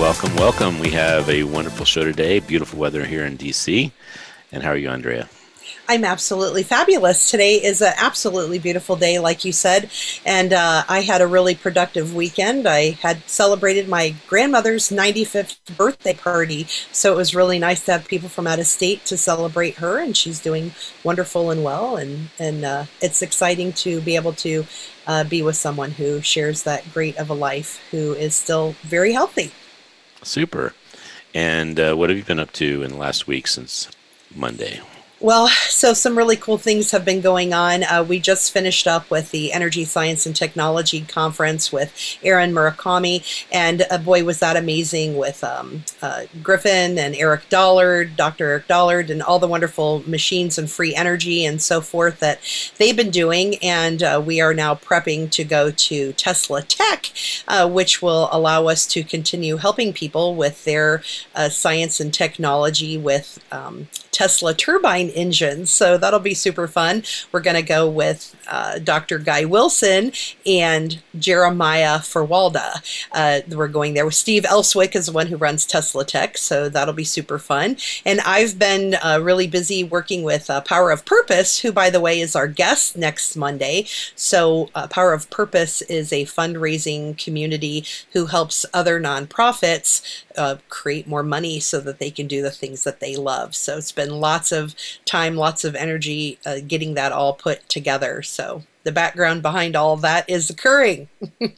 Welcome, welcome. We have a wonderful show today. Beautiful weather here in DC. And how are you, Andrea? I'm absolutely fabulous. Today is an absolutely beautiful day, like you said, and uh, I had a really productive weekend. I had celebrated my grandmother's 95th birthday party, so it was really nice to have people from out of state to celebrate her, and she's doing wonderful and well, and and uh, it's exciting to be able to uh, be with someone who shares that great of a life, who is still very healthy. Super. And uh, what have you been up to in the last week since Monday? Well, so some really cool things have been going on. Uh, we just finished up with the Energy Science and Technology Conference with Aaron Murakami, and uh, boy, was that amazing with um, uh, Griffin and Eric Dollard, Dr. Eric Dollard, and all the wonderful machines and free energy and so forth that they've been doing. And uh, we are now prepping to go to Tesla Tech, uh, which will allow us to continue helping people with their uh, science and technology with um, Tesla turbine engines. So that'll be super fun. We're going to go with uh, Dr. Guy Wilson and Jeremiah Ferwalda. Uh, we're going there with Steve Elswick is the one who runs Tesla Tech. So that'll be super fun. And I've been uh, really busy working with uh, Power of Purpose, who, by the way, is our guest next Monday. So uh, Power of Purpose is a fundraising community who helps other nonprofits uh, create more money so that they can do the things that they love. So it's been lots of time, lots of energy uh, getting that all put together. So the background behind all that is occurring.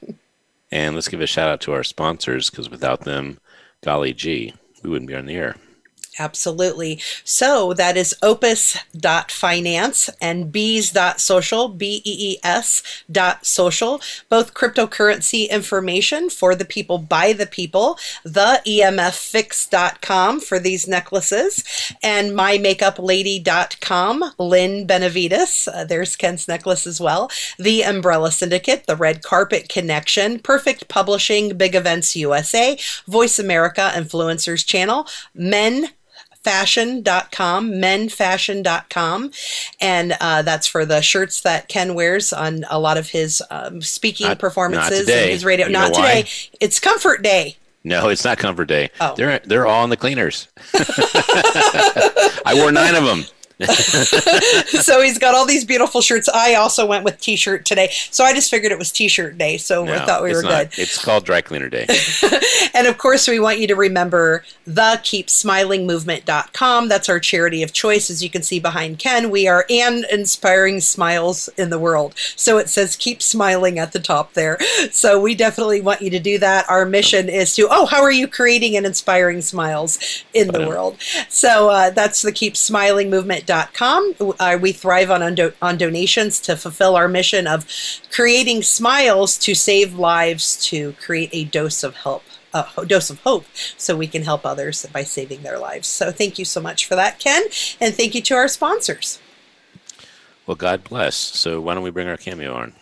and let's give a shout out to our sponsors because without them, golly gee, we wouldn't be on the air. Absolutely. So that is opus.finance and bees.social, B E E S dot social, both cryptocurrency information for the people by the people, the EMFfix.com for these necklaces, and mymakeuplady.com, Lynn Benavides. Uh, there's Ken's necklace as well. The Umbrella Syndicate, the Red Carpet Connection, Perfect Publishing, Big Events USA, Voice America Influencers Channel, Men fashion.com, menfashion.com. And uh, that's for the shirts that Ken wears on a lot of his um, speaking not, performances and his radio. You not today. It's Comfort Day. No, it's not Comfort Day. Oh. They're they're all in the cleaners. I wore nine of them. so he's got all these beautiful shirts. I also went with t-shirt today, so I just figured it was t-shirt day. So no, I thought we were not. good. It's called dry cleaner day. and of course, we want you to remember the keepsmilingmovement.com. That's our charity of choice. As you can see behind Ken, we are and inspiring smiles in the world. So it says keep smiling at the top there. So we definitely want you to do that. Our mission is to oh, how are you creating and inspiring smiles in the world? So uh, that's the keep smiling movement uh, we thrive on, on donations to fulfill our mission of creating smiles to save lives, to create a dose of help. A dose of hope so we can help others by saving their lives. So, thank you so much for that, Ken, and thank you to our sponsors. Well, God bless. So, why don't we bring our cameo on?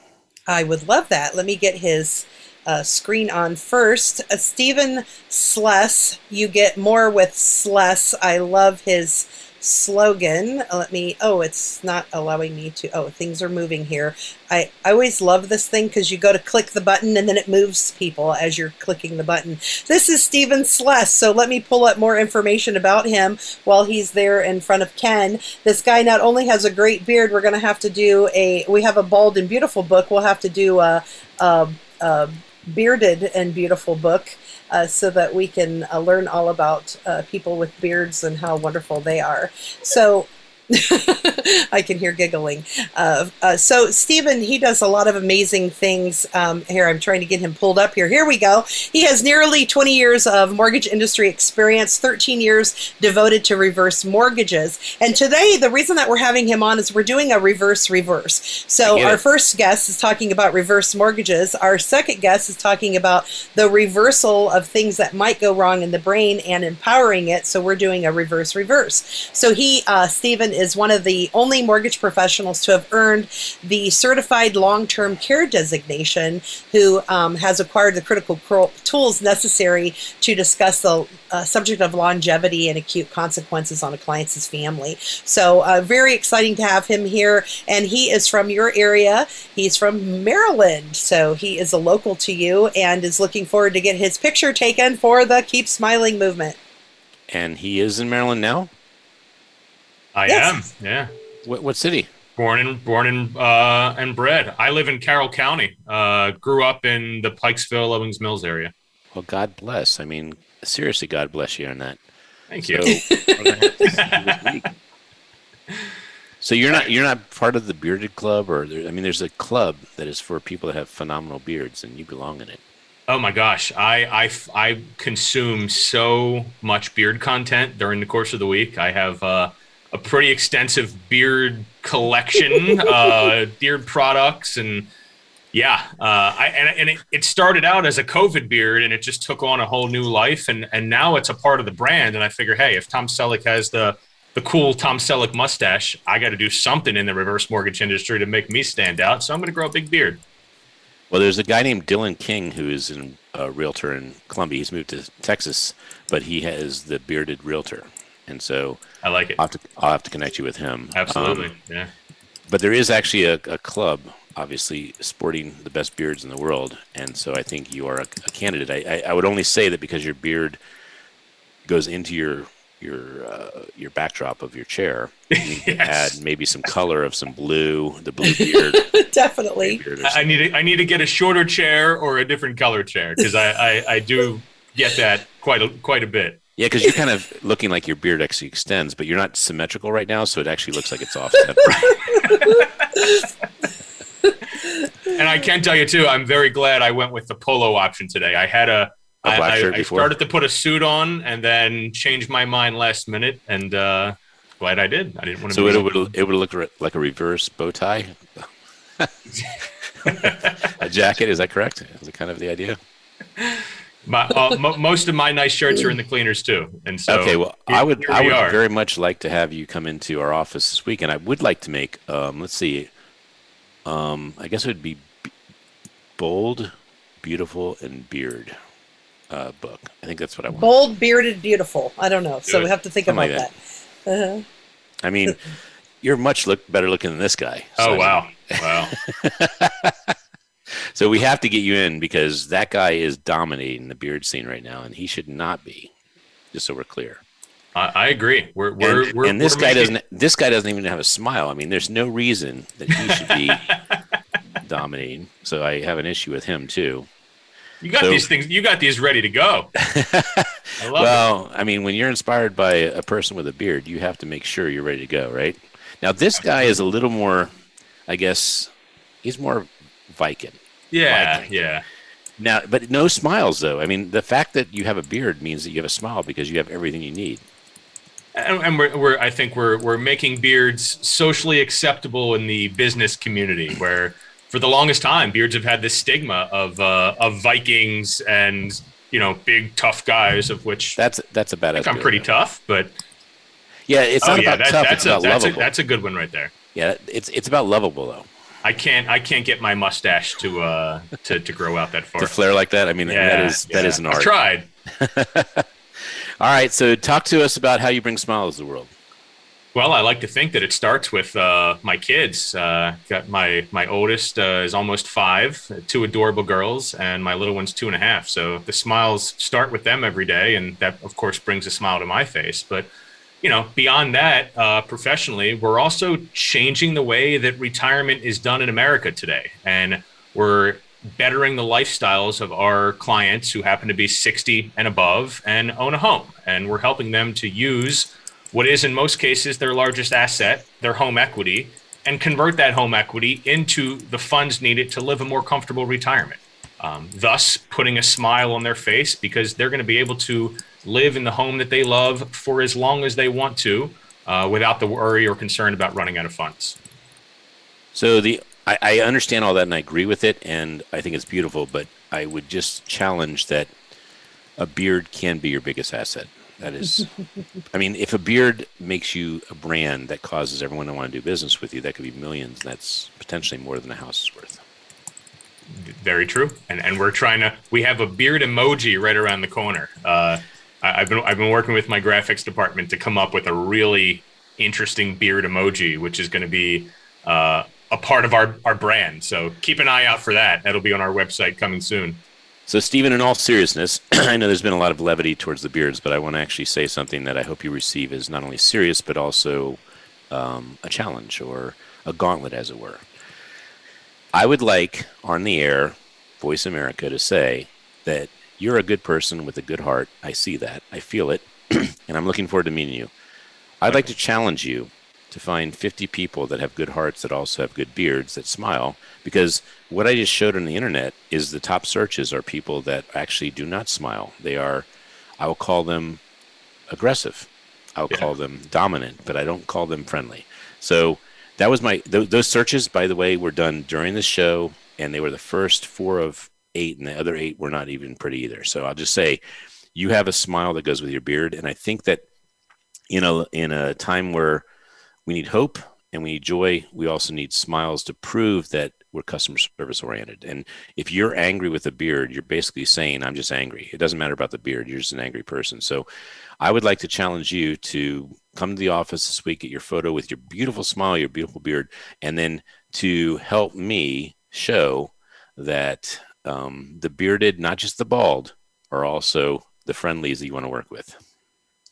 I would love that. Let me get his uh, screen on first. Uh, Stephen Sless, you get more with Sless. I love his slogan. Uh, let me, oh, it's not allowing me to, oh, things are moving here. I, I always love this thing because you go to click the button and then it moves people as you're clicking the button. This is Stephen Sless, so let me pull up more information about him while he's there in front of Ken. This guy not only has a great beard, we're going to have to do a, we have a bald and beautiful book. We'll have to do a, a, a bearded and beautiful book uh, so that we can uh, learn all about uh, people with beards and how wonderful they are. So I can hear giggling. Uh, uh, so Stephen, he does a lot of amazing things. Um, here, I'm trying to get him pulled up here. Here we go. He has nearly 20 years of mortgage industry experience, 13 years devoted to reverse mortgages. And today, the reason that we're having him on is we're doing a reverse reverse. So our first guest is talking about reverse mortgages. Our second guest is talking about the reversal of things that might go wrong in the brain and empowering it. So we're doing a reverse reverse. So he, uh, Stephen, is one of the only mortgage professionals to have earned the Certified Long Term Care designation, who um, has acquired the critical tools necessary to discuss the uh, subject of longevity and acute consequences on a client's family. So, uh, very exciting to have him here. And he is from your area. He's from Maryland. So, he is a local to you and is looking forward to get his picture taken for the Keep Smiling movement. And he is in Maryland now? I yes. am. Yeah. What, what city? Born and born and uh, and bred. I live in Carroll County. Uh, grew up in the Pikesville, Owings Mills area. Well, God bless. I mean, seriously, God bless you on that. Thank you. So, you're not you're not part of the bearded club, or there, I mean, there's a club that is for people that have phenomenal beards, and you belong in it. Oh my gosh, I, I, I consume so much beard content during the course of the week. I have uh, a pretty extensive beard collection, uh, beard products, and yeah, uh, I, and, and it, it, started out as a COVID beard, and it just took on a whole new life, and and now it's a part of the brand. And I figure, hey, if Tom Selleck has the the cool Tom Selleck mustache, I got to do something in the reverse mortgage industry to make me stand out. So I'm going to grow a big beard. Well, there's a guy named Dylan King who is a realtor in Columbia. He's moved to Texas, but he has the bearded realtor and so I like it. I'll have to, I'll have to connect you with him. Absolutely, um, yeah. But there is actually a, a, club, obviously sporting the best beards in the world, and so I think you are a, a candidate. I, I, I, would only say that because your beard goes into your your uh, your backdrop of your chair. You yes. add maybe some color of some blue, the blue beard. Definitely. Beard I need to, I need to get a shorter chair or a different color chair because I, I, I do get that quite a quite a bit. Yeah, because you're kind of looking like your beard actually extends, but you're not symmetrical right now, so it actually looks like it's off and I can tell you too, I'm very glad I went with the polo option today. I had a, a black I, shirt I, before. I started to put a suit on and then changed my mind last minute, and uh, glad I did. I didn't want to. So it would it would look like a reverse bow tie. a jacket, is that correct? Is it kind of the idea? My, uh, most of my nice shirts are in the cleaners too, and so okay. Well, here, I would I would are. very much like to have you come into our office this week, and I would like to make um, let's see, um, I guess it would be bold, beautiful, and beard uh, book. I think that's what I want. Bold, bearded, beautiful. I don't know, so we have to think Something about like that. that. Uh-huh. I mean, you're much look better looking than this guy. So oh wow, wow. So we have to get you in because that guy is dominating the beard scene right now, and he should not be. Just so we're clear. I, I agree. We're, we're, and, we're and this guy making... doesn't. This guy doesn't even have a smile. I mean, there's no reason that he should be dominating. So I have an issue with him too. You got so, these things. You got these ready to go. I well, it. I mean, when you're inspired by a person with a beard, you have to make sure you're ready to go, right? Now, this guy is a little more, I guess, he's more Viking. Yeah, yeah. Now, but no smiles though. I mean, the fact that you have a beard means that you have a smile because you have everything you need. And, and we're, we're, I think we're we're making beards socially acceptable in the business community, where for the longest time, beards have had this stigma of uh, of Vikings and you know big tough guys, of which that's that's a bad. I am pretty tough, but yeah, it's not oh, yeah, about that, tough. That's it's a, about that's lovable. A, that's a good one right there. Yeah, it's it's about lovable though. I can't I can't get my mustache to uh to, to grow out that far. to flare like that. I mean yeah, that is yeah. that is an art. I've tried. All right, so talk to us about how you bring smiles to the world. Well, I like to think that it starts with uh, my kids. Uh, got my my oldest uh, is almost five, two adorable girls, and my little one's two and a half. So the smiles start with them every day, and that of course brings a smile to my face. But you know, beyond that, uh, professionally, we're also changing the way that retirement is done in America today. And we're bettering the lifestyles of our clients who happen to be 60 and above and own a home. And we're helping them to use what is in most cases their largest asset, their home equity, and convert that home equity into the funds needed to live a more comfortable retirement. Um, thus, putting a smile on their face because they're going to be able to live in the home that they love for as long as they want to uh, without the worry or concern about running out of funds. So the I, I understand all that and I agree with it and I think it's beautiful, but I would just challenge that a beard can be your biggest asset. That is, I mean, if a beard makes you a brand that causes everyone to want to do business with you, that could be millions. That's potentially more than a house is worth. Very true. And and we're trying to. We have a beard emoji right around the corner. Uh, I, have been I've been working with my graphics department to come up with a really interesting beard emoji, which is going to be uh, a part of our our brand. So keep an eye out for that. That'll be on our website coming soon. So, Stephen, in all seriousness, I know there's been a lot of levity towards the beards, but I want to actually say something that I hope you receive as not only serious, but also um, a challenge or a gauntlet, as it were. I would like on the air, Voice America, to say that you're a good person with a good heart. I see that. I feel it. and I'm looking forward to meeting you. I'd like to challenge you to find 50 people that have good hearts that also have good beards that smile because what I just showed on the internet is the top searches are people that actually do not smile. They are, I will call them aggressive. I'll yeah. call them dominant, but I don't call them friendly. So that was my, th- those searches, by the way, were done during the show and they were the first four of eight and the other eight were not even pretty either. So I'll just say you have a smile that goes with your beard. And I think that, in a in a time where we need hope and we need joy. We also need smiles to prove that we're customer service oriented. And if you're angry with a beard, you're basically saying, I'm just angry. It doesn't matter about the beard. You're just an angry person. So I would like to challenge you to come to the office this week, get your photo with your beautiful smile, your beautiful beard, and then to help me show that um, the bearded, not just the bald, are also the friendlies that you want to work with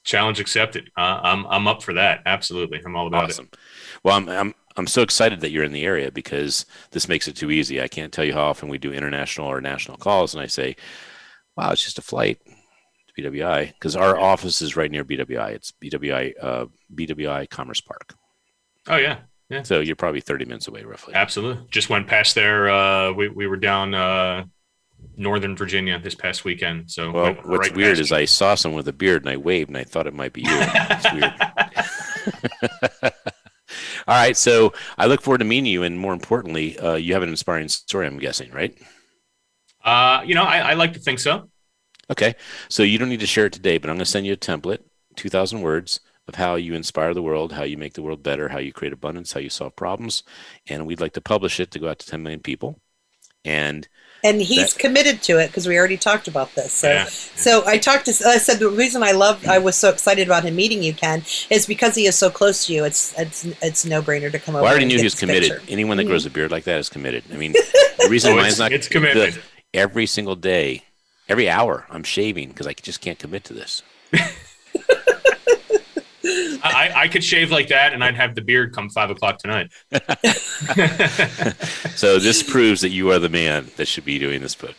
challenge accepted. Uh, I'm I'm up for that. Absolutely, I'm all about awesome. it. Well, I'm I'm I'm so excited that you're in the area because this makes it too easy. I can't tell you how often we do international or national calls, and I say, "Wow, it's just a flight." to BWI because our office is right near BWI. It's BWI uh, BWI Commerce Park. Oh yeah, yeah. So you're probably 30 minutes away, roughly. Absolutely. Just went past there. Uh, we we were down uh, Northern Virginia this past weekend. So well, what's right weird is I saw someone with a beard and I waved and I thought it might be you. It's weird. All right, so I look forward to meeting you, and more importantly, uh, you have an inspiring story. I'm guessing, right? Uh, you know, I, I like to think so. Okay, so you don't need to share it today, but I'm going to send you a template, 2,000 words of how you inspire the world, how you make the world better, how you create abundance, how you solve problems, and we'd like to publish it to go out to 10 million people. And and he's that, committed to it because we already talked about this. So, yeah. so I talked to. I said the reason I love, I was so excited about him meeting you, Ken, is because he is so close to you. It's it's it's no brainer to come over. I already knew he was committed. Picture. Anyone that grows a mm. beard like that is committed. I mean, the reason oh, why it's not it's committed. The, every single day, every hour, I'm shaving because I just can't commit to this. I, I could shave like that and I'd have the beard come five o'clock tonight. so this proves that you are the man that should be doing this book.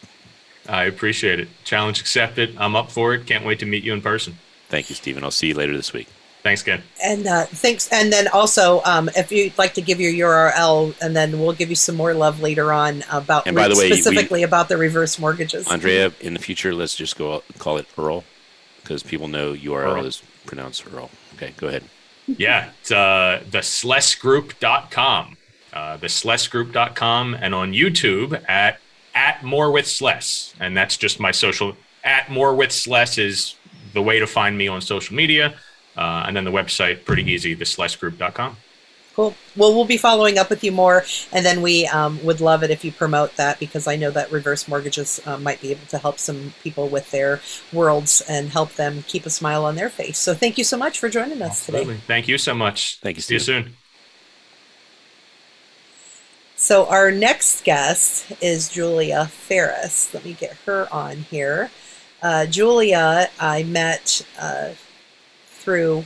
I appreciate it. Challenge accepted. I'm up for it. Can't wait to meet you in person. Thank you, Stephen. I'll see you later this week. Thanks, Ken. And uh, thanks. And then also, um, if you'd like to give your URL, and then we'll give you some more love later on about and by the way, specifically we, about the reverse mortgages. Andrea, in the future, let's just go call it Earl because people know URL Earl. is pronounced Earl. Okay, go ahead. Yeah, it's uh, the slessgroup.com. Uh, the slessgroup.com and on YouTube at at more with Sless. And that's just my social at more with Sless is the way to find me on social media. Uh, and then the website, pretty easy, the slessgroup.com. Cool. Well, we'll be following up with you more, and then we um, would love it if you promote that because I know that reverse mortgages uh, might be able to help some people with their worlds and help them keep a smile on their face. So, thank you so much for joining us Absolutely. today. Thank you so much. Thank you. See you soon. So, our next guest is Julia Ferris. Let me get her on here. Uh, Julia, I met uh, through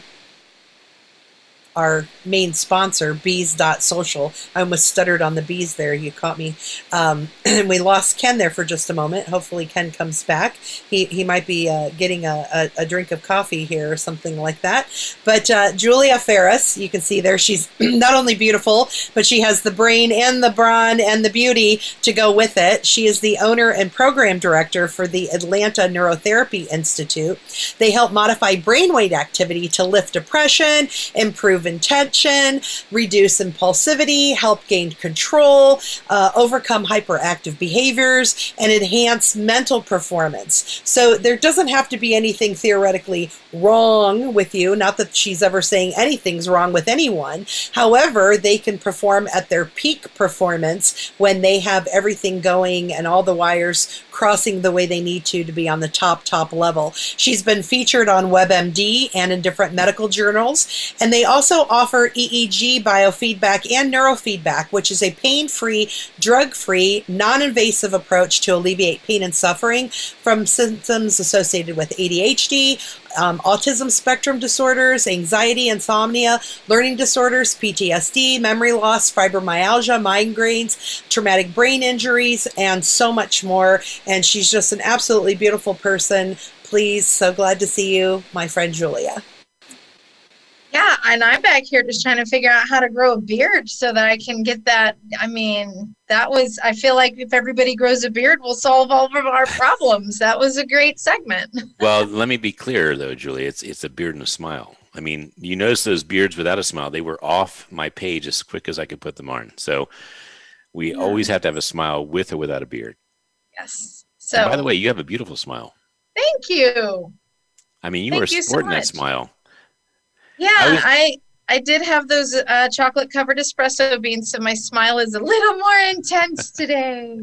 our main sponsor, bees.social. I almost stuttered on the bees there. You caught me. Um, and we lost Ken there for just a moment. Hopefully, Ken comes back. He, he might be uh, getting a, a, a, drink of coffee here or something like that. But uh, Julia Ferris, you can see there, she's not only beautiful, but she has the brain and the brawn and the beauty to go with it. She is the owner and program director for the Atlanta Neurotherapy Institute. They help modify brainwave activity to lift depression, improve intention, reduce impulsivity, help gain control, uh, overcome hyperactive behaviors, and enhance mental performance. So there doesn't have to be anything theoretically wrong with you. Not that she's ever saying anything's wrong with anyone. However, they can perform at their peak performance when they have everything going and all the wires crossing the way they need to to be on the top, top level. She's been featured on WebMD and in different medical journals. And they also offer EEG biofeedback and neurofeedback, which is a pain free, drug free, non invasive approach to alleviate pain and suffering from symptoms associated with ADHD, um, autism spectrum disorders, anxiety, insomnia, learning disorders, PTSD, memory loss, fibromyalgia, migraines, traumatic brain injuries, and so much more. And she's just an absolutely beautiful person. Please, so glad to see you, my friend Julia. Yeah, and I'm back here just trying to figure out how to grow a beard so that I can get that. I mean, that was, I feel like if everybody grows a beard, we'll solve all of our problems. that was a great segment. well, let me be clear though, Julie, it's, it's a beard and a smile. I mean, you notice those beards without a smile, they were off my page as quick as I could put them on. So we yeah. always have to have a smile with or without a beard. Yes. So, and by the way, you have a beautiful smile. Thank you. I mean, you Thank were sporting so that smile. Yeah, I, was, I I did have those uh, chocolate covered espresso beans, so my smile is a little more intense today.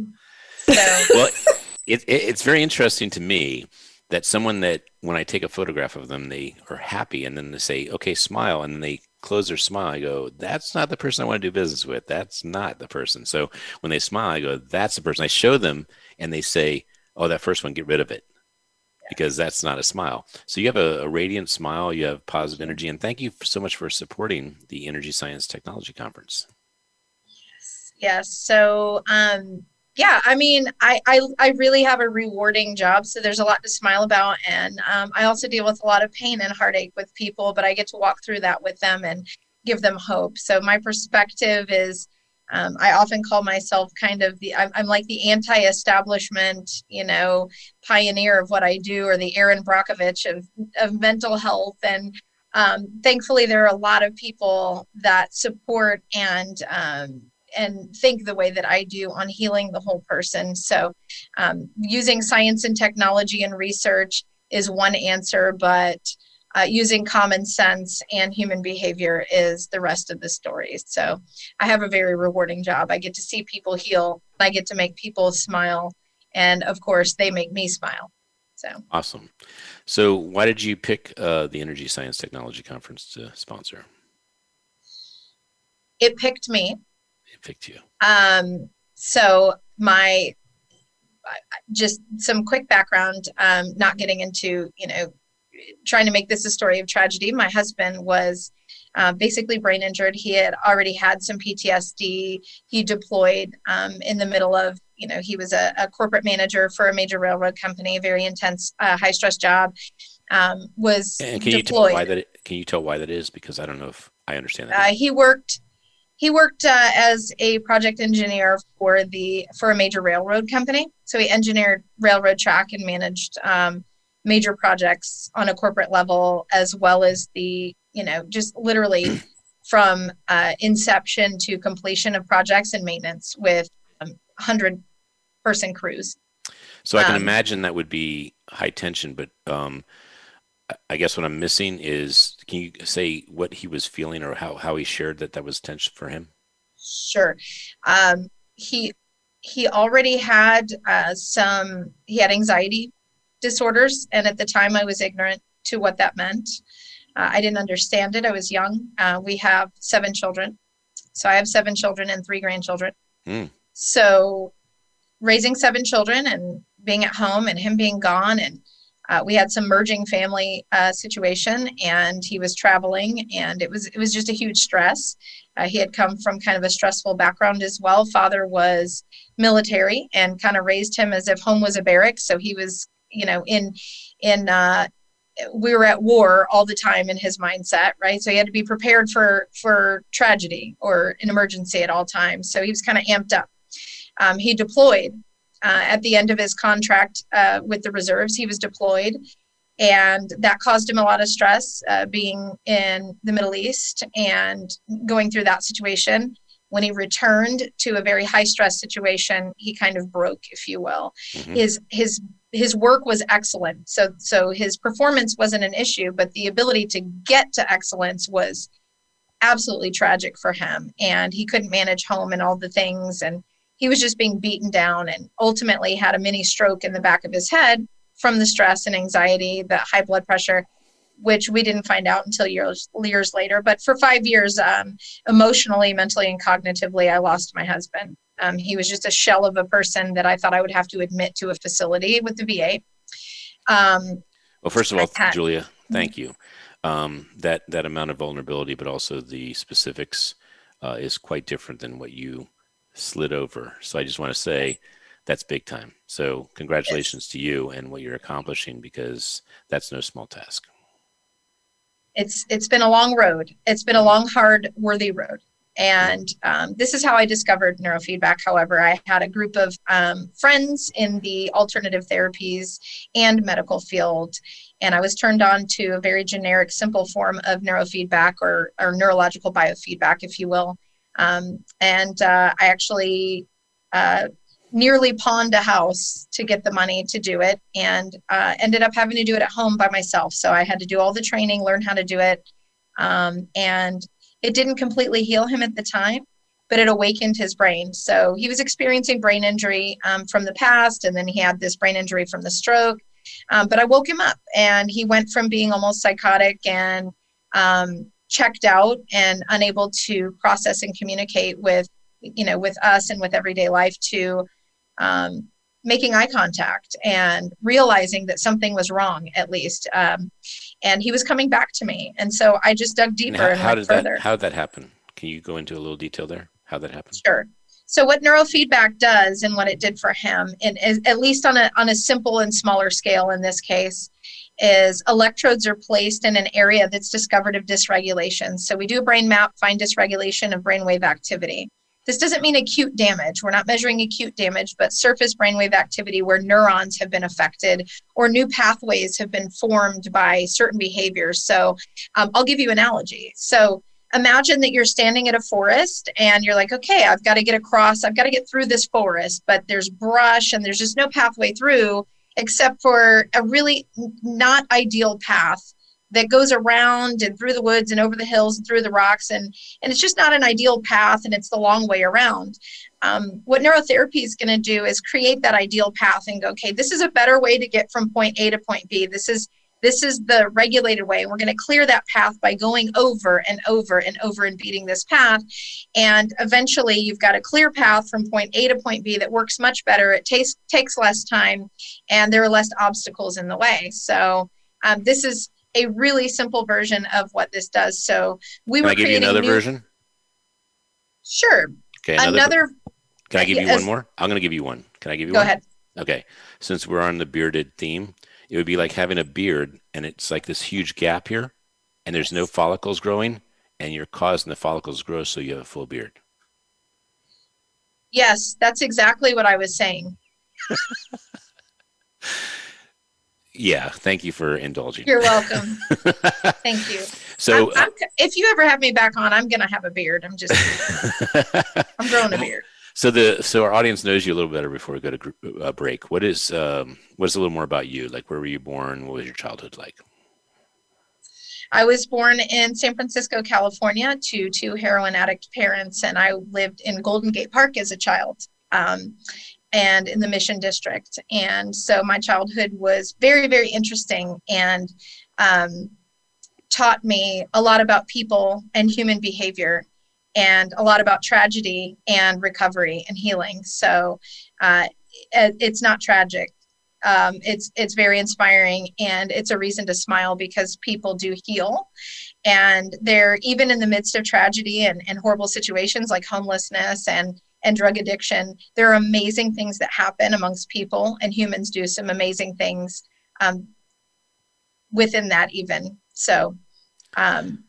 So. Well, it, it, it's very interesting to me that someone that when I take a photograph of them, they are happy, and then they say, "Okay, smile," and then they close their smile. I go, "That's not the person I want to do business with. That's not the person." So when they smile, I go, "That's the person." I show them, and they say, "Oh, that first one, get rid of it." Because that's not a smile. So you have a, a, radiant smile, you have positive energy, and thank you so much for supporting the Energy Science Technology Conference. Yes, yes. So, um, yeah, I mean, I, I, I really have a rewarding job, so there's a lot to smile about, and um, I also deal with a lot of pain and heartache with people, but I get to walk through that with them and give them hope. So my perspective is um, I often call myself kind of the I'm, I'm like the anti-establishment, you know, pioneer of what I do, or the Erin Brockovich of of mental health. And um, thankfully, there are a lot of people that support and um, and think the way that I do on healing the whole person. So, um, using science and technology and research is one answer, but uh, using common sense and human behavior is the rest of the story. So I have a very rewarding job. I get to see people heal, I get to make people smile, and of course, they make me smile. So awesome. So, why did you pick uh, the Energy Science Technology Conference to sponsor? It picked me. It picked you. Um, so my just some quick background um, not getting into you know trying to make this a story of tragedy. My husband was uh, basically brain injured. He had already had some PTSD. He deployed um, in the middle of, you know, he was a, a, corporate manager for a major railroad company, a very intense, uh, high stress job. Um, was and can deployed. you tell why that? Can you tell why that is? Because I don't know if I understand that. Uh, he worked. He worked uh, as a project engineer for the for a major railroad company. So he engineered railroad track and managed um, major projects on a corporate level as well as the you know just literally from uh, inception to completion of projects and maintenance with um, 100 person crews. So i can um, imagine that would be high tension but um, i guess what i'm missing is can you say what he was feeling or how, how he shared that that was tension for him? Sure. Um, he he already had uh, some he had anxiety disorders. And at the time, I was ignorant to what that meant. Uh, I didn't understand it. I was young. Uh, we have seven children. So I have seven children and three grandchildren. Mm. So raising seven children and being at home and him being gone and uh, we had some merging family uh, situation, and he was traveling, and it was it was just a huge stress. Uh, he had come from kind of a stressful background as well. Father was military and kind of raised him as if home was a barracks, so he was you know in in uh, we were at war all the time in his mindset right? So he had to be prepared for for tragedy or an emergency at all times. So he was kind of amped up. Um, he deployed uh, at the end of his contract uh, with the reserves he was deployed. And that caused him a lot of stress uh, being in the middle east and going through that situation. When he returned to a very high stress situation he kind of broke if you will. Mm-hmm. his his his work was excellent. So so his performance wasn't an issue, but the ability to get to excellence was absolutely tragic for him. And he couldn't manage home and all the things. And he was just being beaten down and ultimately had a mini stroke in the back of his head from the stress and anxiety, the high blood pressure, which we didn't find out until years years later. But for five years, um, emotionally, mentally, and cognitively, I lost my husband. Um, he was just a shell of a person that I thought I would have to admit to a facility with the VA. Um, well, first of all, had, Julia, thank you. Um, that that amount of vulnerability, but also the specifics, uh, is quite different than what you slid over. So I just want to say that's big time. So congratulations to you and what you're accomplishing because that's no small task. It's it's been a long road. It's been a long, hard, worthy road. And um, this is how I discovered neurofeedback. However, I had a group of um, friends in the alternative therapies and medical field, and I was turned on to a very generic, simple form of neurofeedback or, or neurological biofeedback, if you will. Um, and uh, I actually uh, nearly pawned a house to get the money to do it and uh, ended up having to do it at home by myself. So I had to do all the training, learn how to do it. Um, and it didn't completely heal him at the time, but it awakened his brain. So he was experiencing brain injury um, from the past, and then he had this brain injury from the stroke. Um, but I woke him up, and he went from being almost psychotic and um, checked out and unable to process and communicate with, you know, with us and with everyday life to um, making eye contact and realizing that something was wrong at least um, and he was coming back to me. And so i just dug deeper and, how, and how did further. that how did that happen? Can you go into a little detail there? How that happened? Sure. So what neurofeedback does and what it did for him and is, at least on a, on a simple and smaller scale in this case is electrodes are placed in an area that's discovered of dysregulation. So we do a brain map find dysregulation of brainwave activity this doesn't mean acute damage. We're not measuring acute damage, but surface brainwave activity where neurons have been affected or new pathways have been formed by certain behaviors. So um, I'll give you an analogy. So imagine that you're standing at a forest and you're like, okay, I've got to get across, I've got to get through this forest, but there's brush and there's just no pathway through except for a really not ideal path that goes around and through the woods and over the hills and through the rocks and and it's just not an ideal path and it's the long way around. Um, what neurotherapy is going to do is create that ideal path and go okay this is a better way to get from point a to point b. This is this is the regulated way we're going to clear that path by going over and over and over and beating this path. And eventually you've got a clear path from point a to point b that works much better. It takes takes less time and there are less obstacles in the way. So um, this is a really simple version of what this does. So we can were I give you another new... version? Sure. Okay. Another. another... Can I give you as... one more? I'm going to give you one. Can I give you Go one? Go ahead. Okay. Since we're on the bearded theme, it would be like having a beard and it's like this huge gap here and there's no follicles growing and you're causing the follicles to grow so you have a full beard. Yes, that's exactly what I was saying. yeah, thank you for indulging. You're welcome. thank you. So, I'm, I'm, if you ever have me back on, I'm gonna have a beard. I'm just, I'm growing a beard. So the so our audience knows you a little better before we go to uh, break. What is um, what is a little more about you? Like, where were you born? What was your childhood like? I was born in San Francisco, California, to two heroin addict parents, and I lived in Golden Gate Park as a child. Um, and in the Mission District. And so my childhood was very, very interesting and um, taught me a lot about people and human behavior and a lot about tragedy and recovery and healing. So uh, it's not tragic. Um, it's it's very inspiring and it's a reason to smile because people do heal and they're even in the midst of tragedy and, and horrible situations like homelessness and and drug addiction there are amazing things that happen amongst people and humans do some amazing things um, within that even so um,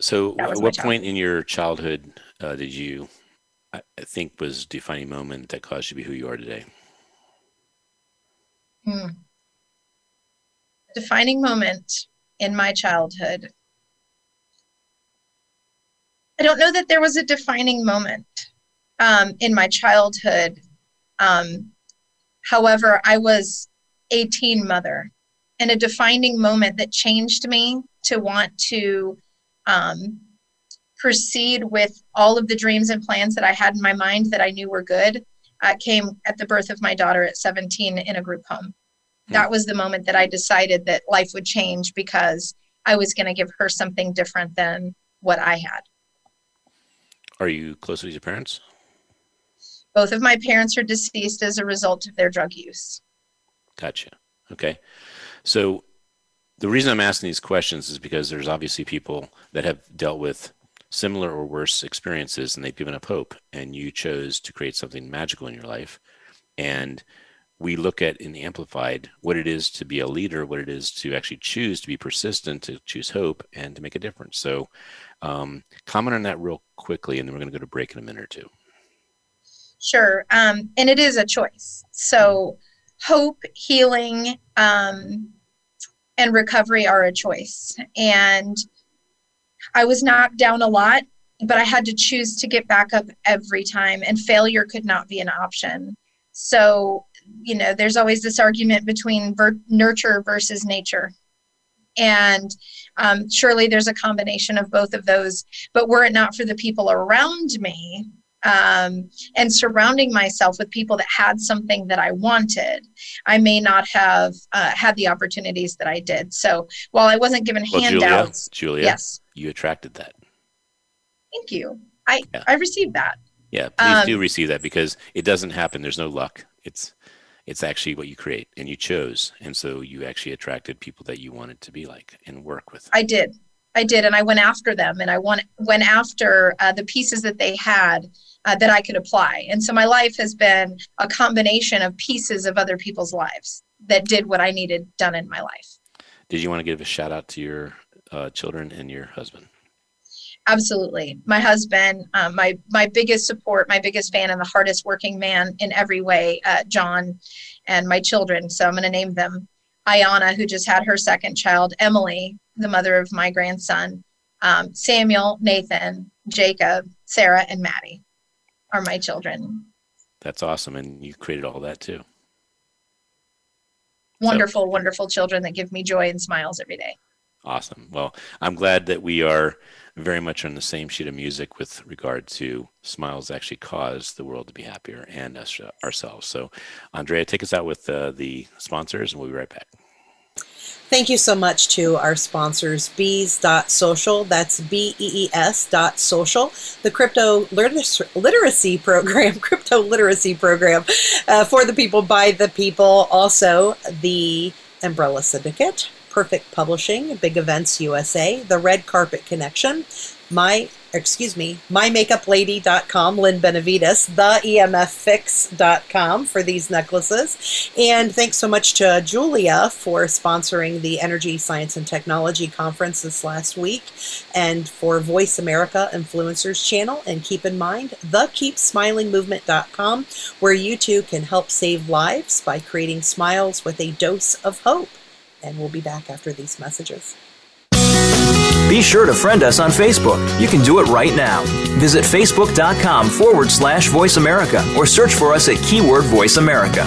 so at what point in your childhood uh, did you i think was defining moment that caused you to be who you are today hmm. defining moment in my childhood. I don't know that there was a defining moment um, in my childhood. Um, however, I was a teen mother and a defining moment that changed me to want to um, proceed with all of the dreams and plans that I had in my mind that I knew were good uh, came at the birth of my daughter at 17 in a group home that was the moment that I decided that life would change because I was going to give her something different than what I had. Are you close with your parents? Both of my parents are deceased as a result of their drug use. Gotcha. Okay. So the reason I'm asking these questions is because there's obviously people that have dealt with similar or worse experiences and they've given up hope and you chose to create something magical in your life and we look at in amplified what it is to be a leader, what it is to actually choose to be persistent, to choose hope, and to make a difference. So, um, comment on that real quickly, and then we're going to go to break in a minute or two. Sure, um, and it is a choice. So, hope, healing, um, and recovery are a choice. And I was knocked down a lot, but I had to choose to get back up every time, and failure could not be an option. So you know, there's always this argument between ver- nurture versus nature. And um, surely there's a combination of both of those. But were it not for the people around me um, and surrounding myself with people that had something that I wanted, I may not have uh, had the opportunities that I did. So while I wasn't given well, handouts, Julia, Julia, yes, you attracted that. Thank you. I yeah. I received that. Yeah, please um, do receive that because it doesn't happen. There's no luck. It's it's actually what you create and you chose and so you actually attracted people that you wanted to be like and work with i did i did and i went after them and i went, went after uh, the pieces that they had uh, that i could apply. And so my life has been a combination of pieces of other people's lives that did what i needed done in my life. Did you want to give a shout out to your uh, children and your husband? Absolutely. My husband um, my my biggest support my biggest fan and the hardest working man in every way uh, john and my children so i'm going to name them ayana who just had her second child emily the mother of my grandson um, samuel nathan jacob sarah and maddie are my children. That's awesome and you created all that too. Wonderful so, wonderful children that give me joy and smiles every day. Awesome. Well i'm glad that we are very much on the same sheet of music with regard to smiles actually cause the world to be happier and us ourselves. So, Andrea, take us out with uh, the sponsors, and we'll be right back. Thank you so much to our sponsors, bees.social, that's B-E-E-S dot social, the crypto literacy program, crypto literacy program uh, for the people, by the people, also the Umbrella Syndicate, Perfect Publishing, Big Events USA, The Red Carpet Connection, my excuse me, mymakeuplady.com, Lynn Benavides, theemffix.com for these necklaces. And thanks so much to Julia for sponsoring the Energy, Science, and Technology Conference this last week and for Voice America Influencers channel. And keep in mind, thekeepsmilingmovement.com, where you too can help save lives by creating smiles with a dose of hope and we'll be back after these messages. Be sure to friend us on Facebook. You can do it right now. Visit facebook.com forward slash voice America or search for us at keyword voice America.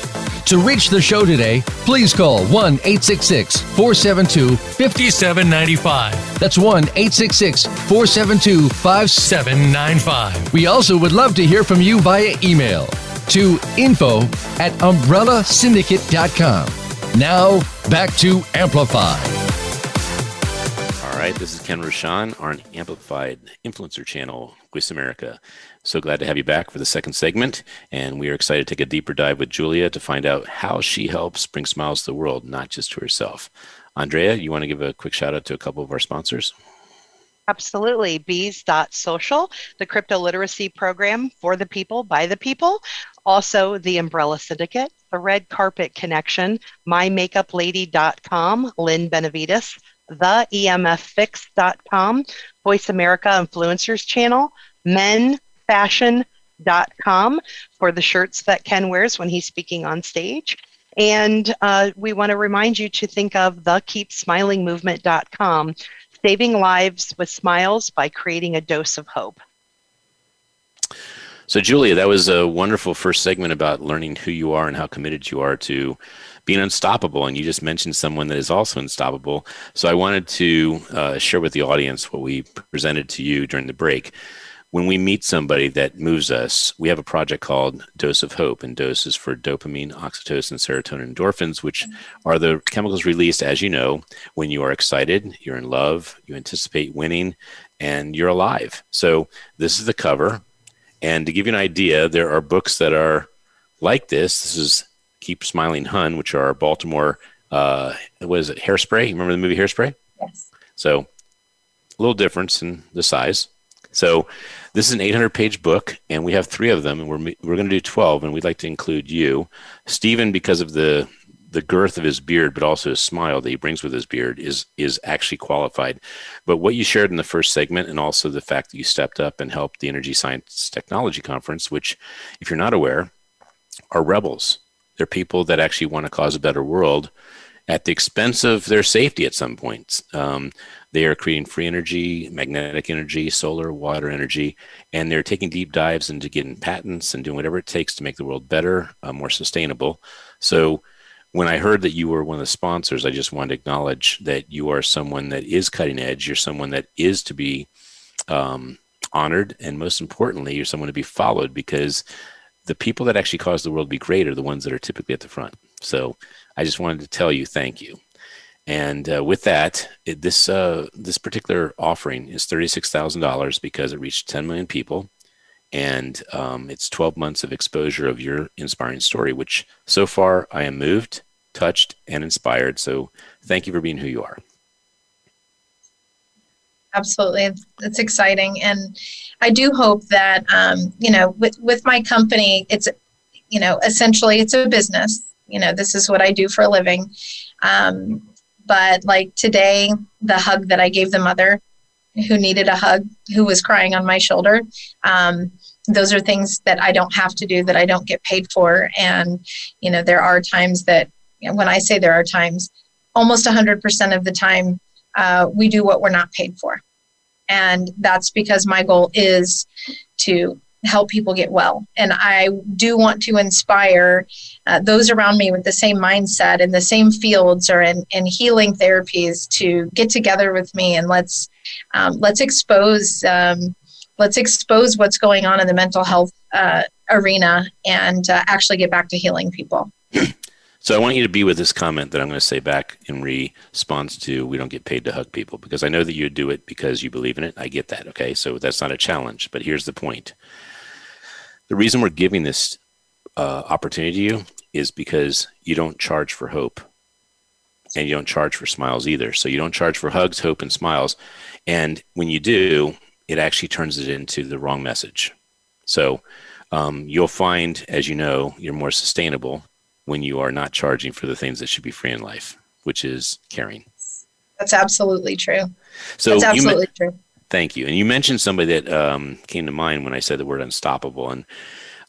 To reach the show today, please call 1 866 472 5795. That's 1 866 472 5795. We also would love to hear from you via email to info at umbrellasyndicate.com. Now, back to Amplify. All right, this is Ken Rochon on Amplified Influencer Channel, Voice America. So glad to have you back for the second segment. And we are excited to take a deeper dive with Julia to find out how she helps bring smiles to the world, not just to herself. Andrea, you want to give a quick shout out to a couple of our sponsors? Absolutely. Bees.social, the crypto literacy program for the people, by the people. Also, the Umbrella Syndicate, the Red Carpet Connection, MyMakeupLady.com, Lynn Benavides, the EMFFix.com, Voice America Influencers Channel, Men fashion.com for the shirts that Ken wears when he's speaking on stage. And uh, we want to remind you to think of the keepsmilingmovement.com, saving lives with smiles by creating a dose of hope. So, Julia, that was a wonderful first segment about learning who you are and how committed you are to being unstoppable. And you just mentioned someone that is also unstoppable. So, I wanted to uh, share with the audience what we presented to you during the break when we meet somebody that moves us, we have a project called Dose of Hope, and dose is for dopamine, oxytocin, serotonin, endorphins, which are the chemicals released, as you know, when you are excited, you're in love, you anticipate winning, and you're alive. So this is the cover. And to give you an idea, there are books that are like this. This is Keep Smiling Hun, which are Baltimore, uh, what is it, Hairspray? Remember the movie Hairspray? Yes. So a little difference in the size. So this is an 800 page book, and we have three of them, and we're we're going to do 12, and we'd like to include you, Stephen, because of the the girth of his beard, but also his smile that he brings with his beard is is actually qualified. But what you shared in the first segment, and also the fact that you stepped up and helped the Energy Science Technology Conference, which, if you're not aware, are rebels. They're people that actually want to cause a better world at the expense of their safety at some points. Um, they are creating free energy, magnetic energy, solar, water energy, and they're taking deep dives into getting patents and doing whatever it takes to make the world better, uh, more sustainable. So, when I heard that you were one of the sponsors, I just wanted to acknowledge that you are someone that is cutting edge. You're someone that is to be um, honored, and most importantly, you're someone to be followed because the people that actually cause the world to be great are the ones that are typically at the front. So, I just wanted to tell you thank you. And uh, with that, it, this uh, this particular offering is thirty six thousand dollars because it reached ten million people, and um, it's twelve months of exposure of your inspiring story. Which so far I am moved, touched, and inspired. So thank you for being who you are. Absolutely, it's exciting, and I do hope that um, you know with with my company, it's you know essentially it's a business. You know, this is what I do for a living. Um, but like today, the hug that I gave the mother who needed a hug, who was crying on my shoulder, um, those are things that I don't have to do, that I don't get paid for. And, you know, there are times that, when I say there are times, almost 100% of the time, uh, we do what we're not paid for. And that's because my goal is to help people get well. And I do want to inspire uh, those around me with the same mindset and the same fields or in, in healing therapies to get together with me and let's um, let's expose um, let's expose what's going on in the mental health uh, arena and uh, actually get back to healing people. So I want you to be with this comment that I'm going to say back in response to we don't get paid to hug people because I know that you do it because you believe in it. I get that. Okay. So that's not a challenge, but here's the point. The reason we're giving this uh, opportunity to you is because you don't charge for hope and you don't charge for smiles either. So you don't charge for hugs, hope, and smiles. And when you do, it actually turns it into the wrong message. So um, you'll find, as you know, you're more sustainable when you are not charging for the things that should be free in life, which is caring. That's absolutely true. So That's absolutely true. Thank you. And you mentioned somebody that um, came to mind when I said the word unstoppable. And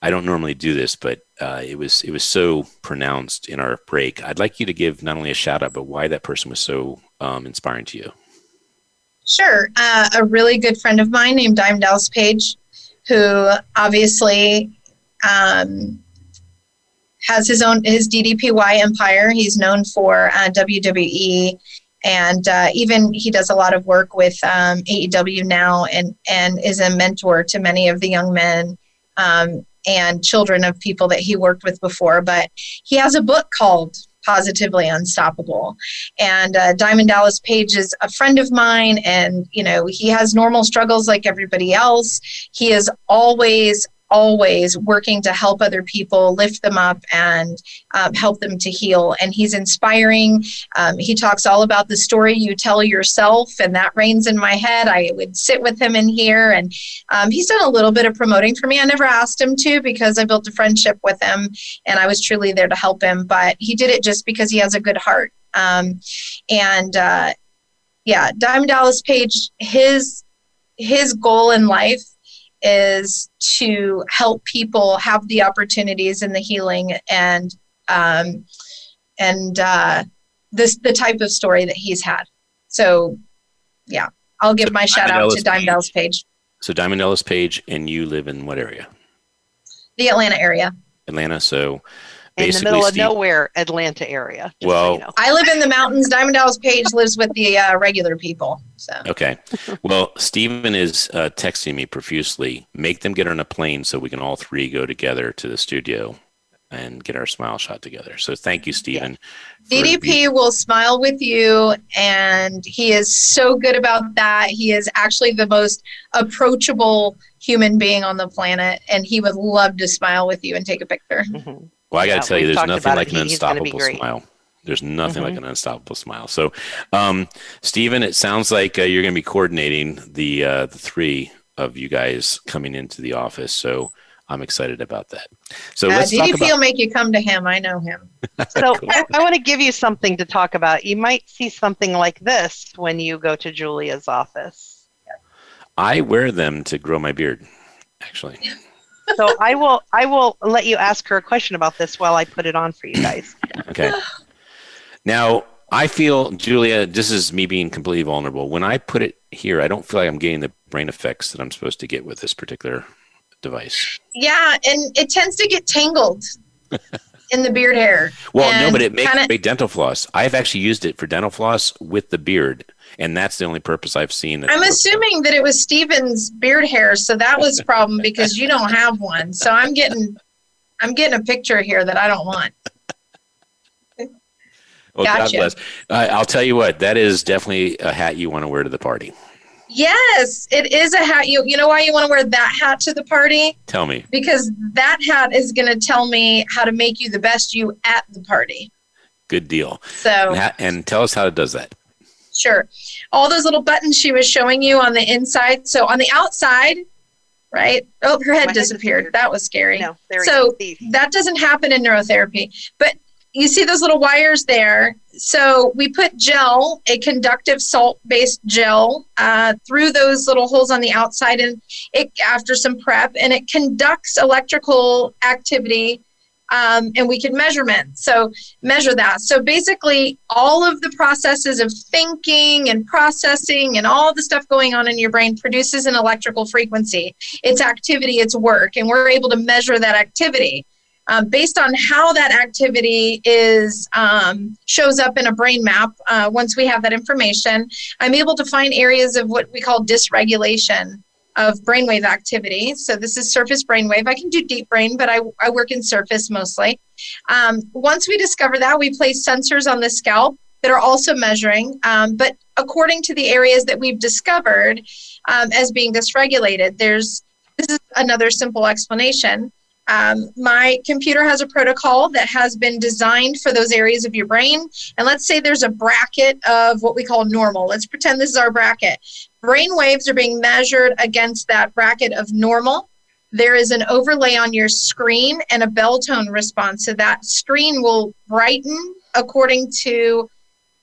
I don't normally do this, but uh, it was it was so pronounced in our break. I'd like you to give not only a shout out, but why that person was so um, inspiring to you. Sure. Uh, a really good friend of mine named Diamond Dallas Page, who obviously um, has his own his DDPY empire. He's known for uh, WWE and uh, even he does a lot of work with um, AEW now, and and is a mentor to many of the young men um, and children of people that he worked with before. But he has a book called Positively Unstoppable, and uh, Diamond Dallas Page is a friend of mine, and you know he has normal struggles like everybody else. He is always always working to help other people, lift them up, and um, help them to heal. And he's inspiring. Um, he talks all about the story you tell yourself, and that reigns in my head. I would sit with him in here, and um, he's done a little bit of promoting for me. I never asked him to because I built a friendship with him, and I was truly there to help him. But he did it just because he has a good heart. Um, and uh, yeah, Diamond Dallas Page, his his goal in life is to help people have the opportunities and the healing and um, and uh, this the type of story that he's had. So, yeah, I'll give so my shout out to Diamond Dallas Page. So Diamond Dallas Page, and you live in what area? The Atlanta area. Atlanta. So in the middle of nowhere, Atlanta area. Well, so you know. I live in the mountains. Diamond Dallas Page lives with the uh, regular people. So okay. Well, Stephen is uh, texting me profusely. Make them get on a plane so we can all three go together to the studio and get our smile shot together. So thank you, Stephen. Yeah. DDP will smile with you, and he is so good about that. He is actually the most approachable human being on the planet, and he would love to smile with you and take a picture. Mm-hmm. Well, I got to tell you, there's nothing like an unstoppable smile. There's nothing mm-hmm. like an unstoppable smile. So, um, Stephen, it sounds like uh, you're going to be coordinating the uh, the three of you guys coming into the office. So, I'm excited about that. So, uh, let's DDP about- will make you come to him. I know him. so, cool. I, I want to give you something to talk about. You might see something like this when you go to Julia's office. I wear them to grow my beard, actually so I will I will let you ask her a question about this while I put it on for you guys. Okay. Now, I feel, Julia, this is me being completely vulnerable. When I put it here, I don't feel like I'm getting the brain effects that I'm supposed to get with this particular device. Yeah, and it tends to get tangled in the beard hair. Well, no, but it makes kinda- dental floss. I've actually used it for dental floss with the beard, and that's the only purpose I've seen. it I'm assuming that it was Steven's beard hair, so that was a problem because you don't have one. So I'm getting I'm getting a picture here that I don't want. Well, Gotcha. God bless. I I'll tell you what, that is definitely a hat you want to wear to the party. Yes, it is a hat. You you know why you want to wear that hat to the party? Tell me. Because that hat is going to tell me how to make you the best you at the party. Good deal. So And, ha- and tell us how it does that. Sure. All those little buttons she was showing you on the inside. So on the outside, right? Oh, her head My head disappeared. That was scary. No, there so that doesn't happen in neurotherapy. But you see those little wires there. So we put gel, a conductive salt-based gel, uh, through those little holes on the outside, and it after some prep, and it conducts electrical activity um, and we can measurement. So measure that. So basically, all of the processes of thinking and processing and all the stuff going on in your brain produces an electrical frequency. It's activity, it's work, and we're able to measure that activity. Um, based on how that activity is um, shows up in a brain map, uh, once we have that information, I'm able to find areas of what we call dysregulation of brainwave activity. So this is surface brainwave. I can do deep brain, but I, I work in surface mostly. Um, once we discover that, we place sensors on the scalp that are also measuring, um, but according to the areas that we've discovered um, as being dysregulated, there's this is another simple explanation. Um, my computer has a protocol that has been designed for those areas of your brain. And let's say there's a bracket of what we call normal. Let's pretend this is our bracket. Brain waves are being measured against that bracket of normal. There is an overlay on your screen and a bell tone response. So that screen will brighten according to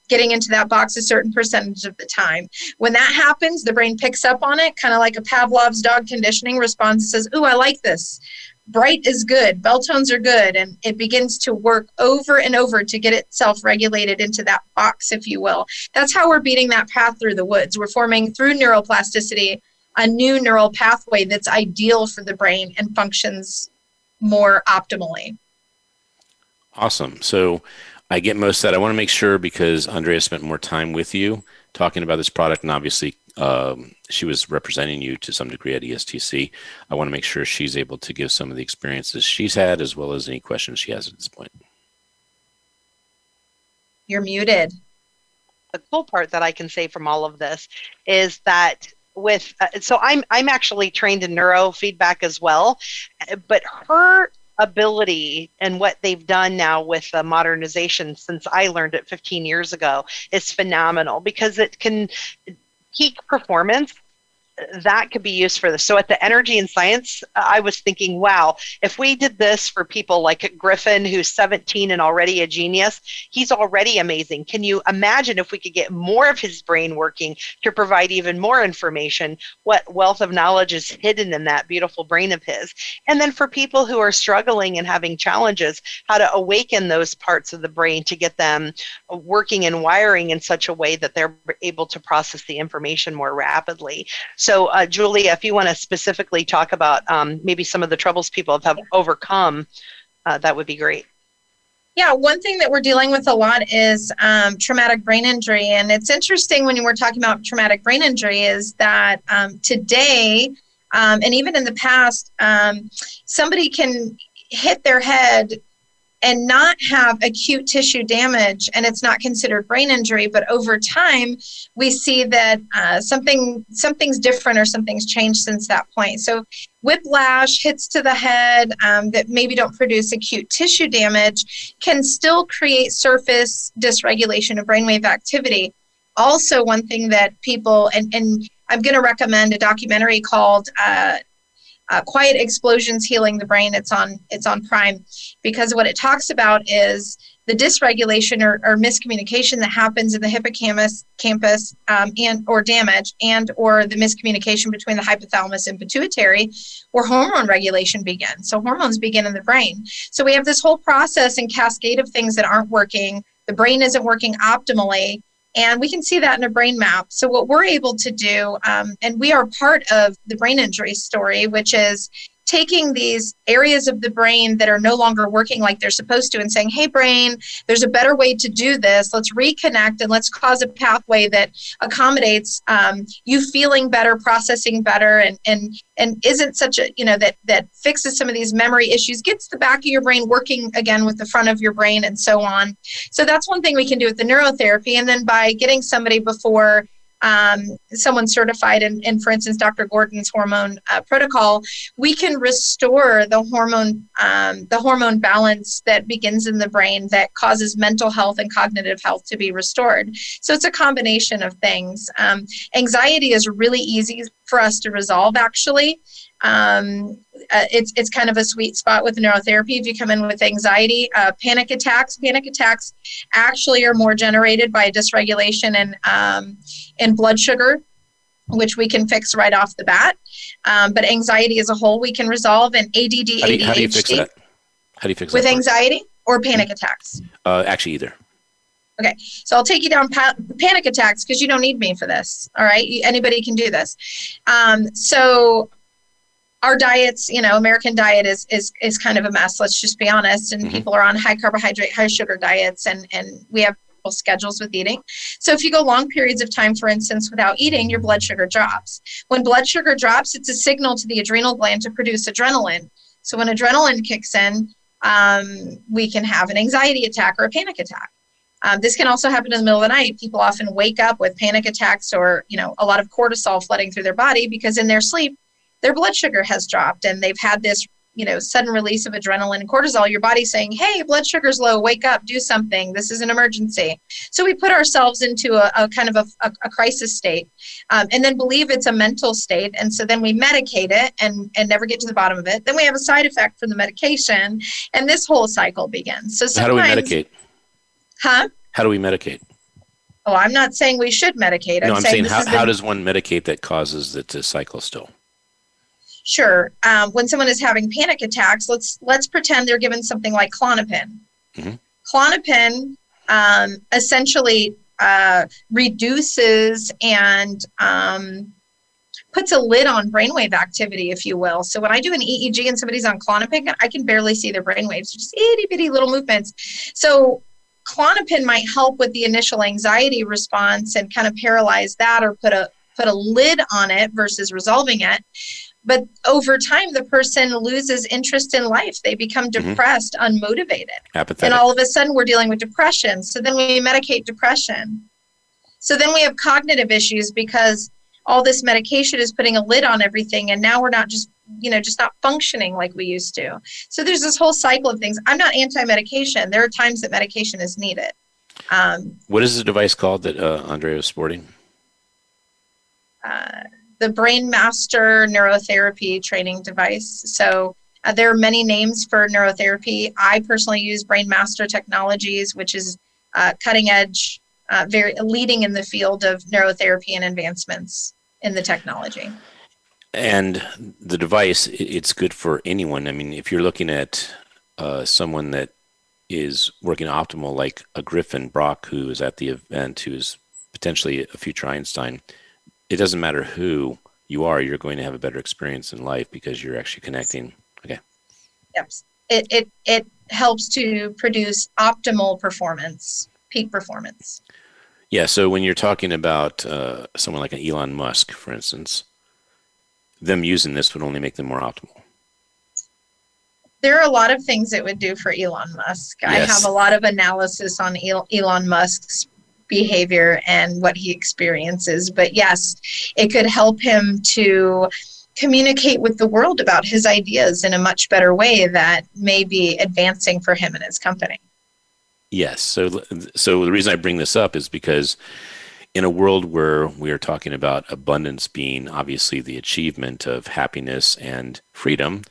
getting into that box a certain percentage of the time. When that happens, the brain picks up on it, kind of like a Pavlov's dog conditioning response. It says, Ooh, I like this. Bright is good, bell tones are good, and it begins to work over and over to get itself regulated into that box, if you will. That's how we're beating that path through the woods. We're forming through neuroplasticity a new neural pathway that's ideal for the brain and functions more optimally. Awesome. So I get most of that. I want to make sure because Andrea spent more time with you talking about this product, and obviously um, she was representing you to some degree at ESTC. I want to make sure she's able to give some of the experiences she's had as well as any questions she has at this point. You're muted. the cool part that I can say from all of this is that with uh, so I'm I'm actually trained in neurofeedback as well, but her ability and what they've done now with the modernization since I learned it 15 years ago is phenomenal because it can peak performance that could be used for this. So at the energy and science, uh, I was thinking, wow, if we did this for people like Griffin, who's 17 and already a genius, he's already amazing. Can you imagine if we could get more of his brain working to provide even more information? What wealth of knowledge is hidden in that beautiful brain of his? And then for people who are struggling and having challenges, how to awaken those parts of the brain to get them working and wiring in such a way that they're able to process the information more rapidly. So, uh, Julia, if you want to specifically talk about um, maybe some of the troubles people have overcome, uh, that would be great. Yeah, one thing that we're dealing with a lot is um, traumatic brain injury. And it's interesting when we're talking about traumatic brain injury is that um, today, um, and even in the past, um, somebody can hit their head and not have acute tissue damage and it's not considered brain injury but over time we see that uh, something something's different or something's changed since that point. So whiplash hits to the head um, that maybe don't produce acute tissue damage can still create surface dysregulation of brainwave activity. Also one thing that people and, and i'm going to recommend a documentary called uh, uh, quiet explosions healing the brain it's on it's on prime. Because what it talks about is the dysregulation or, or miscommunication that happens in the hippocampus campus um, and or damage and or the miscommunication between the hypothalamus and pituitary where hormone regulation begins. So hormones begin in the brain. So we have this whole process and cascade of things that aren't working. The brain isn't working optimally. And we can see that in a brain map. So, what we're able to do, um, and we are part of the brain injury story, which is taking these areas of the brain that are no longer working like they're supposed to and saying, hey, brain, there's a better way to do this. Let's reconnect and let's cause a pathway that accommodates um, you feeling better, processing better, and, and, and isn't such a, you know, that, that fixes some of these memory issues, gets the back of your brain working again with the front of your brain, and so on. So that's one thing we can do with the neurotherapy. And then by getting somebody before um, someone certified in, in, for instance, Dr. Gordon's hormone uh, protocol, we can restore the hormone um, the hormone balance that begins in the brain that causes mental health and cognitive health to be restored. So it's a combination of things. Um, anxiety is really easy for us to resolve, actually. Um, uh, it's it's kind of a sweet spot with neurotherapy. If you come in with anxiety, uh, panic attacks, panic attacks actually are more generated by dysregulation and um, in blood sugar, which we can fix right off the bat. Um, but anxiety as a whole, we can resolve. And ADD, how do you, how do you fix that? How do you fix with that? Anxiety or panic attacks? Uh, actually, either. Okay, so I'll take you down pa- panic attacks because you don't need me for this. All right, anybody can do this. Um, so our diets, you know, American diet is is is kind of a mess. Let's just be honest. And mm-hmm. people are on high carbohydrate, high sugar diets, and and we have schedules with eating. So if you go long periods of time, for instance, without eating, your blood sugar drops. When blood sugar drops, it's a signal to the adrenal gland to produce adrenaline. So when adrenaline kicks in, um, we can have an anxiety attack or a panic attack. Um, this can also happen in the middle of the night. People often wake up with panic attacks or, you know, a lot of cortisol flooding through their body because in their sleep, their blood sugar has dropped and they've had this you know sudden release of adrenaline and cortisol your body's saying hey blood sugar's low wake up do something. This is an emergency. So we put ourselves into a, a kind of a, a, a crisis state um, and then believe it's a mental state. And so then we medicate it and and never get to the bottom of it. Then we have a side effect from the medication and this whole cycle begins. So how do we medicate? Huh? How do we medicate? Oh i'm not saying we should medicate. I'm no i'm saying, saying how, how does one medicate that causes to cycle still Sure. Um, when someone is having panic attacks, let's let's pretend they're given something like Klonopin. Mm-hmm. Klonopin um, essentially uh, reduces and um, puts a lid on brainwave activity, if you will. So when I do an EEG and somebody's on Klonopin, I can barely see their brainwaves, just itty bitty little movements. So Klonopin might help with the initial anxiety response and kind of paralyze that or put a put a lid on it versus resolving it but over time the person loses interest in life. They become mm-hmm. depressed mm-hmm. unmotivated Apathetic. and all of a sudden we're dealing with depression. So then we medicate depression. So then we have cognitive issues because all this medication is putting a lid on everything and now we're not just you know just not functioning like we used to. So there's this whole cycle of things. I'm not anti-medication. There are times that medication is needed. Um, what is the device called that uh, andre was sporting? Uh, the Brain Master neurotherapy training device. So uh, there are many names for neurotherapy. I personally use Brain Master Technologies, which is uh, cutting edge, uh, very leading in the field of neurotherapy and advancements in the technology. And the device, it's good for anyone. I mean, if you're looking at uh, someone that is working optimal, like a Griffin Brock, who is at the event, who is potentially a future Einstein, it doesn't matter who you are, you're going to have a better experience in life because you're actually connecting. Okay. Yep. It it it helps to produce optimal performance, peak performance. Yeah. So when you're talking about uh, someone like an Elon Musk, for instance, them using this would only make them more optimal. There are a lot of things it would do for Elon Musk. Yes. I have a lot of analysis on Elon Musk's behavior and what he experiences. But yes, it could help him to communicate with the world about his ideas in a much better way that may be advancing for him and his company. Yes. So, so the reason I bring this up is because in a world where we are talking about abundance being obviously the achievement of happiness and freedom,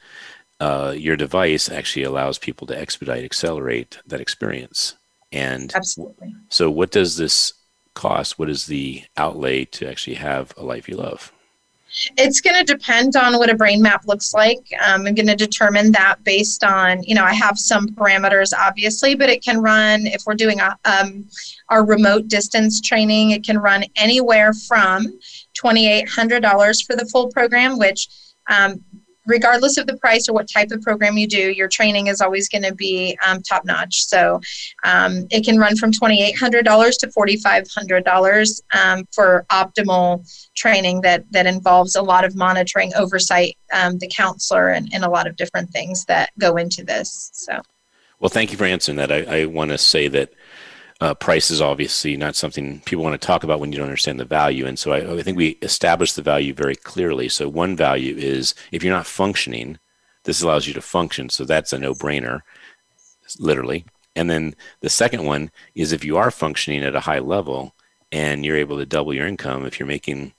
uh, your device actually allows people to expedite, accelerate that experience. And absolutely. So, what does this cost? What is the outlay to actually have a life you love? It's going to depend on what a brain map looks like. Um, I'm going to determine that based on, you know, I have some parameters obviously, but it can run, if we're doing a, um, our remote distance training, it can run anywhere from $2,800 for the full program, which um, regardless of the price or what type of program you do, your training is always going to be um, top notch. So um, it can run from $2,800 to $4,500 um, for optimal training that, that involves a lot of monitoring, oversight, um, the counselor, and, and a lot of different things that go into this. So. Well, thank you for answering that. I, I want to say that uh, price is obviously not something people want to talk about when you don't understand the value. And so I, I think we established the value very clearly. So one value is if you're not functioning, this allows you to function. So that's a no brainer, literally. And then the second one is if you are functioning at a high level and you're able to double your income, if you're making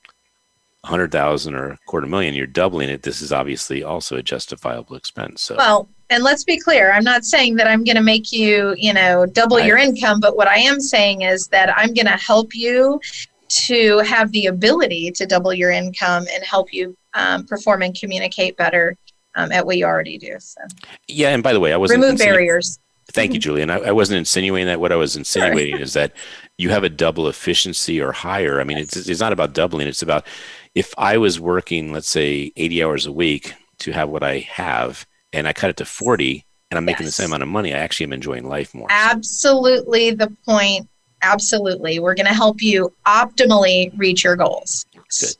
100,000 or a quarter million, you're doubling it. This is obviously also a justifiable expense. So well, and let's be clear i'm not saying that i'm going to make you you know double your income but what i am saying is that i'm going to help you to have the ability to double your income and help you um, perform and communicate better um, at what you already do so. Yeah and by the way i was remove barriers. Thank you julian. I, I, wasn't insinuating that. What i was insinuating is that you have a double efficiency or higher. I mean it's, it's not about doubling. It's about if i was working let's say 80 hours a week to have what i have and I cut it to 40 and I'm making yes. the same amount of money, I actually am enjoying life more. Absolutely the point. Absolutely. We're going to help you optimally reach your goals. Good.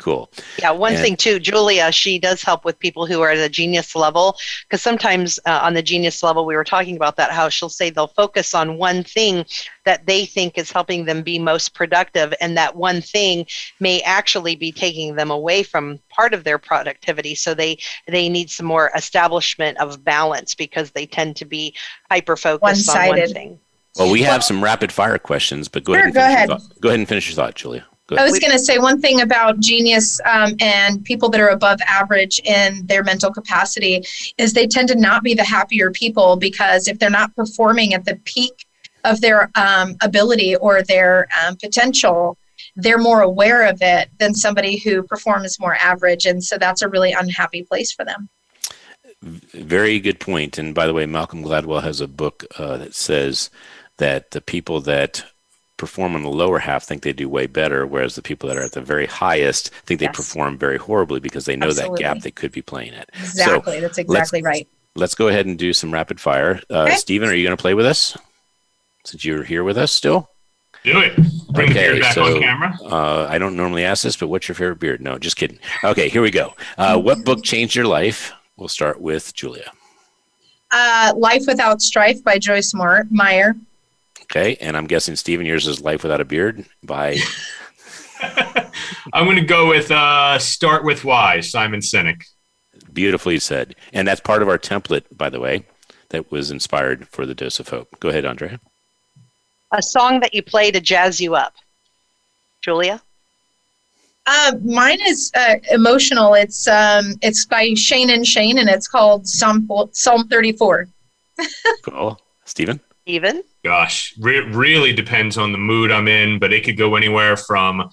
Cool. Yeah, one and, thing too, Julia, she does help with people who are at a genius level because sometimes uh, on the genius level, we were talking about that, how she'll say they'll focus on one thing that they think is helping them be most productive, and that one thing may actually be taking them away from part of their productivity. So they they need some more establishment of balance because they tend to be hyper focused on one thing. Well, we have some rapid fire questions, but go sure, ahead. go ahead. Go ahead and finish your thought, Julia. I was going to say one thing about genius um, and people that are above average in their mental capacity is they tend to not be the happier people because if they're not performing at the peak of their um, ability or their um, potential, they're more aware of it than somebody who performs more average. And so that's a really unhappy place for them. Very good point. And by the way, Malcolm Gladwell has a book uh, that says that the people that perform on the lower half think they do way better, whereas the people that are at the very highest think they perform very horribly because they know Absolutely. that gap they could be playing at. Exactly, so that's exactly right. Let's go ahead and do some rapid fire. Uh, okay. Stephen, are you going to play with us? Since you're here with us still? Do it. Bring okay, the beard back so, on camera. Uh, I don't normally ask this, but what's your favorite beard? No, just kidding. Okay, here we go. Uh, what book changed your life? We'll start with Julia. Uh, Life Without Strife by Joyce Meyer. Okay, and I'm guessing Stephen, yours is Life Without a Beard by. I'm going to go with uh, Start with Why, Simon Sinek. Beautifully said. And that's part of our template, by the way, that was inspired for the Dose of Hope. Go ahead, Andrea. A song that you play to jazz you up. Julia? Uh, mine is uh, emotional. It's um, it's by Shane and Shane, and it's called Psalm Psalm 34. cool. Stephen? Stephen? gosh, re- really depends on the mood I'm in, but it could go anywhere from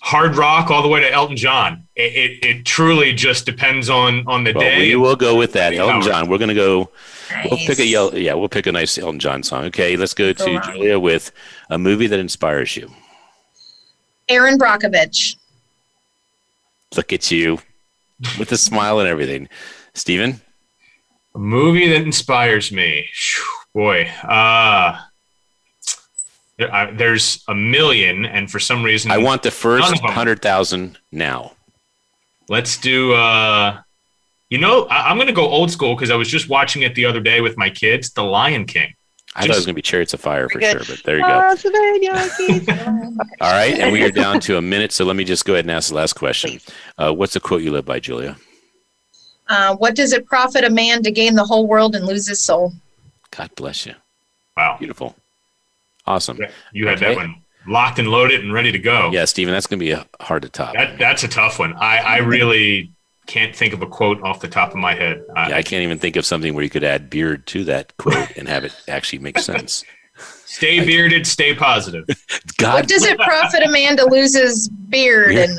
hard rock all the way to Elton John. It, it, it truly just depends on on the well, day. We will go with that, Elton John. We're going to go. Nice. We'll pick a yell. Yeah, we'll pick a nice Elton John song. Okay, let's go to Julia with a movie that inspires you. Erin Brockovich. Look at you, with a smile and everything. Stephen. A movie that inspires me. Whew Boy, uh, there's a million, and for some reason, I want the first hundred thousand now. Let's do. Uh, you know, I, am going to go old school because I was just watching it the other day with my kids. The Lion King. I just, thought it was going to be Chariots of Fire for sure, but there you go. All right, and we are down to a minute, so let me just go ahead and ask the last question. Uh, what's the quote you live by, Julia? Uh, what does it profit a man to gain the whole world and lose his soul? God bless you. Wow. Beautiful. Awesome. You had okay. that one locked and loaded and ready to go. Yeah, Stephen, that's going to be a, hard to top. That, that's a tough one. I, I really can't think of a quote off the top of my head. Uh, yeah, I can't even think of something where you could add beard to that quote and have it actually make sense. Stay bearded, stay positive. God. What does it profit a man to lose his beard? And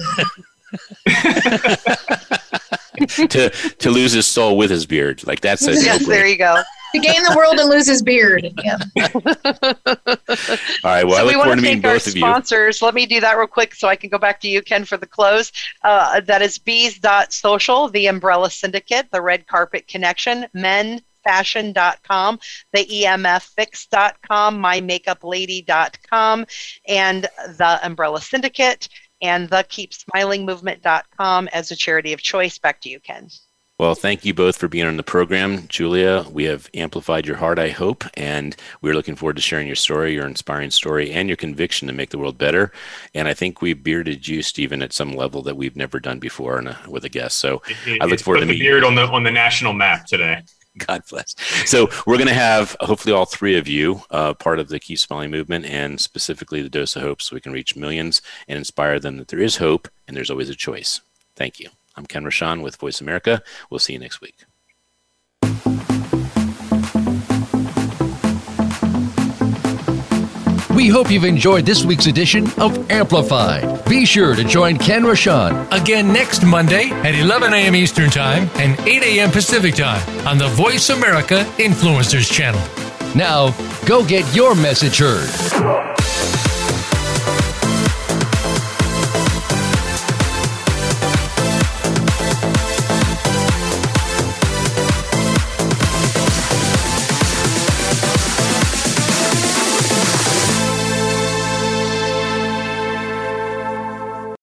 to to lose his soul with his beard. Like that's a yes, there you go. To gain the world and lose his beard. Yeah. All right. Well, I so look we want forward to to meeting thank our both of you. sponsors. Let me do that real quick so I can go back to you, Ken, for the close. Uh, that is bees.social, the Umbrella Syndicate, the Red Carpet Connection, menfashion.com, the E emffix.com, mymakeuplady.com, and the Umbrella Syndicate, and the keepsmilingmovement.com as a charity of choice. Back to you, Ken. Well, thank you both for being on the program. Julia, we have amplified your heart, I hope, and we're looking forward to sharing your story, your inspiring story, and your conviction to make the world better. And I think we've bearded you, Stephen, at some level that we've never done before in a, with a guest. So It- I look forward to meeting beard on the on the national map today. God bless. So we're going to have hopefully all three of you uh, part of the Keep Smiling movement and specifically the Dose of Hope so we can reach millions and inspire them that there is hope and there's always a choice. Thank you. I'm Ken Rochon with Voice America. We'll see you next week. We hope you've enjoyed this week's edition of Amplified. Be sure to join Ken Rochon Again next Monday at 11 a.m. Eastern Time and 8 a.m. Pacific Time on the Voice America Influencers Channel. Now, go get your message heard.